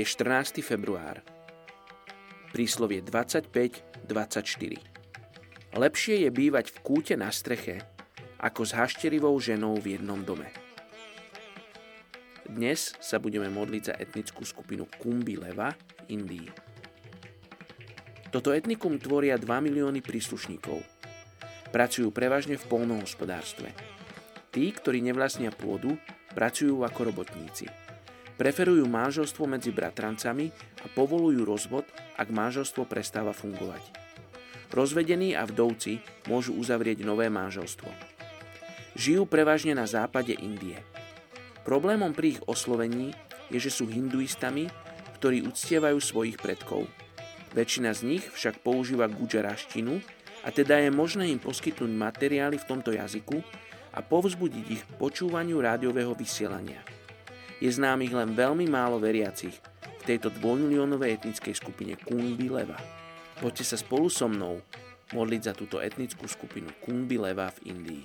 Je 14. február. Príslovie 25-24. Lepšie je bývať v kúte na streche, ako s hašterivou ženou v jednom dome. Dnes sa budeme modliť za etnickú skupinu Kumbi Leva v Indii. Toto etnikum tvoria 2 milióny príslušníkov. Pracujú prevažne v polnohospodárstve. Tí, ktorí nevlastnia pôdu, pracujú ako robotníci – Preferujú manželstvo medzi bratrancami a povolujú rozvod, ak manželstvo prestáva fungovať. Rozvedení a vdovci môžu uzavrieť nové manželstvo. Žijú prevažne na západe Indie. Problémom pri ich oslovení je, že sú hinduistami, ktorí uctievajú svojich predkov. Väčšina z nich však používa gujaraštinu a teda je možné im poskytnúť materiály v tomto jazyku a povzbudiť ich k počúvaniu rádiového vysielania je známych len veľmi málo veriacich v tejto dvojmiliónovej etnickej skupine Kumbi Leva. Poďte sa spolu so mnou modliť za túto etnickú skupinu Kumbi Leva v Indii.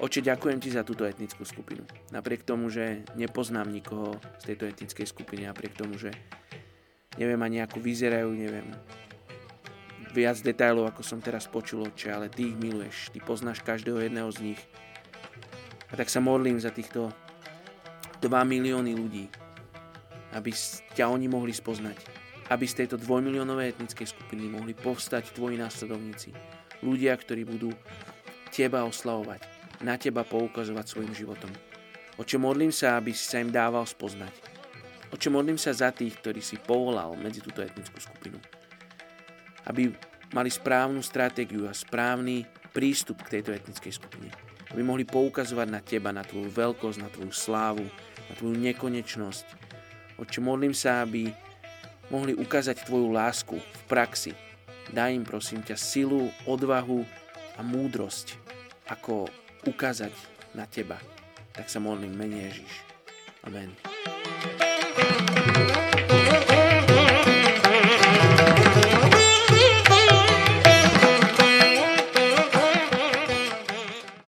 Oče, ďakujem ti za túto etnickú skupinu. Napriek tomu, že nepoznám nikoho z tejto etnickej skupiny, napriek tomu, že neviem ani ako vyzerajú, neviem viac detajlov, ako som teraz počul, oče, ale ty ich miluješ, ty poznáš každého jedného z nich. A tak sa modlím za týchto 2 milióny ľudí, aby ťa oni mohli spoznať. Aby z tejto dvojmiliónovej etnickej skupiny mohli povstať tvoji následovníci. Ľudia, ktorí budú teba oslavovať, na teba poukazovať svojim životom. Oče, modlím sa, aby si sa im dával spoznať. Oče, modlím sa za tých, ktorí si povolal medzi túto etnickú skupinu. Aby mali správnu stratégiu a správny prístup k tejto etnickej skupine. Aby mohli poukazovať na teba, na tvoju veľkosť, na tvoju slávu, na Tvoju nekonečnosť. Oče, modlím sa, aby mohli ukázať Tvoju lásku v praxi. Daj im, prosím ťa, silu, odvahu a múdrosť, ako ukázať na Teba. Tak sa modlím, mene Ježiš. Amen.